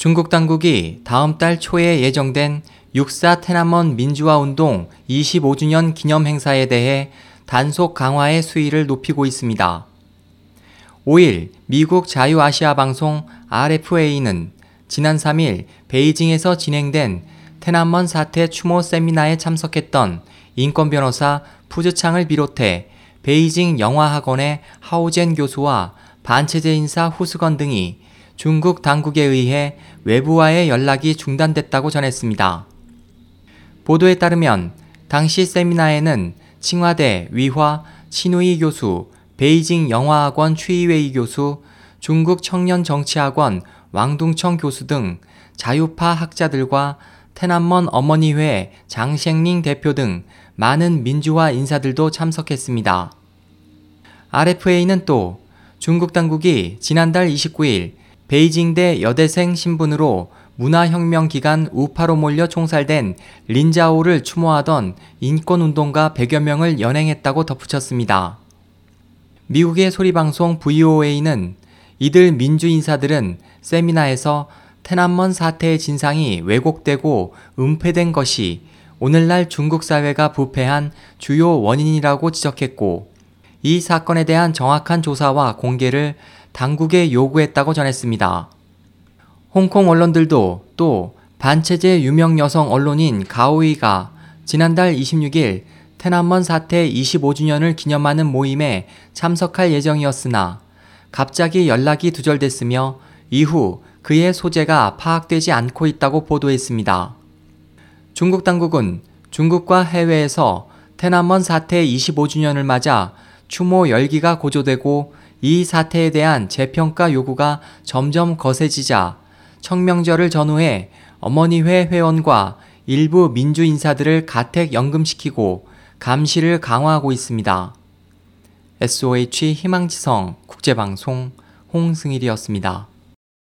중국 당국이 다음 달 초에 예정된 6사 테나먼 민주화 운동 25주년 기념 행사에 대해 단속 강화의 수위를 높이고 있습니다. 5일 미국 자유아시아 방송 RFA는 지난 3일 베이징에서 진행된 테난먼 사태 추모 세미나에 참석했던 인권 변호사 푸즈창을 비롯해 베이징 영화학원의 하오젠 교수와 반체제 인사 후스건 등이 중국 당국에 의해 외부와의 연락이 중단됐다고 전했습니다. 보도에 따르면 당시 세미나에는 칭화대 위화 친우이 교수, 베이징 영화학원 추이웨이 교수, 중국 청년정치학원 왕둥청 교수 등 자유파 학자들과 테난먼 어머니회 장생링 대표 등 많은 민주화 인사들도 참석했습니다. RFA는 또 중국 당국이 지난달 29일 베이징대 여대생 신분으로 문화혁명 기간 우파로 몰려 총살된 린자오를 추모하던 인권운동가 100여 명을 연행했다고 덧붙였습니다. 미국의 소리방송 VOA는 이들 민주인사들은 세미나에서 테난먼 사태의 진상이 왜곡되고 은폐된 것이 오늘날 중국 사회가 부패한 주요 원인이라고 지적했고 이 사건에 대한 정확한 조사와 공개를 당국에 요구했다고 전했습니다. 홍콩 언론들도 또 반체제 유명 여성 언론인 가오이가 지난달 26일 테난먼 사태 25주년을 기념하는 모임에 참석할 예정이었으나 갑자기 연락이 두절됐으며 이후 그의 소재가 파악되지 않고 있다고 보도했습니다. 중국 당국은 중국과 해외에서 테난먼 사태 25주년을 맞아 추모 열기가 고조되고 이 사태에 대한 재평가 요구가 점점 거세지자 청명절을 전후해 어머니회 회원과 일부 민주 인사들을 가택 연금시키고 감시를 강화하고 있습니다. SOH 희망지성 국제방송 홍승일이었습니다.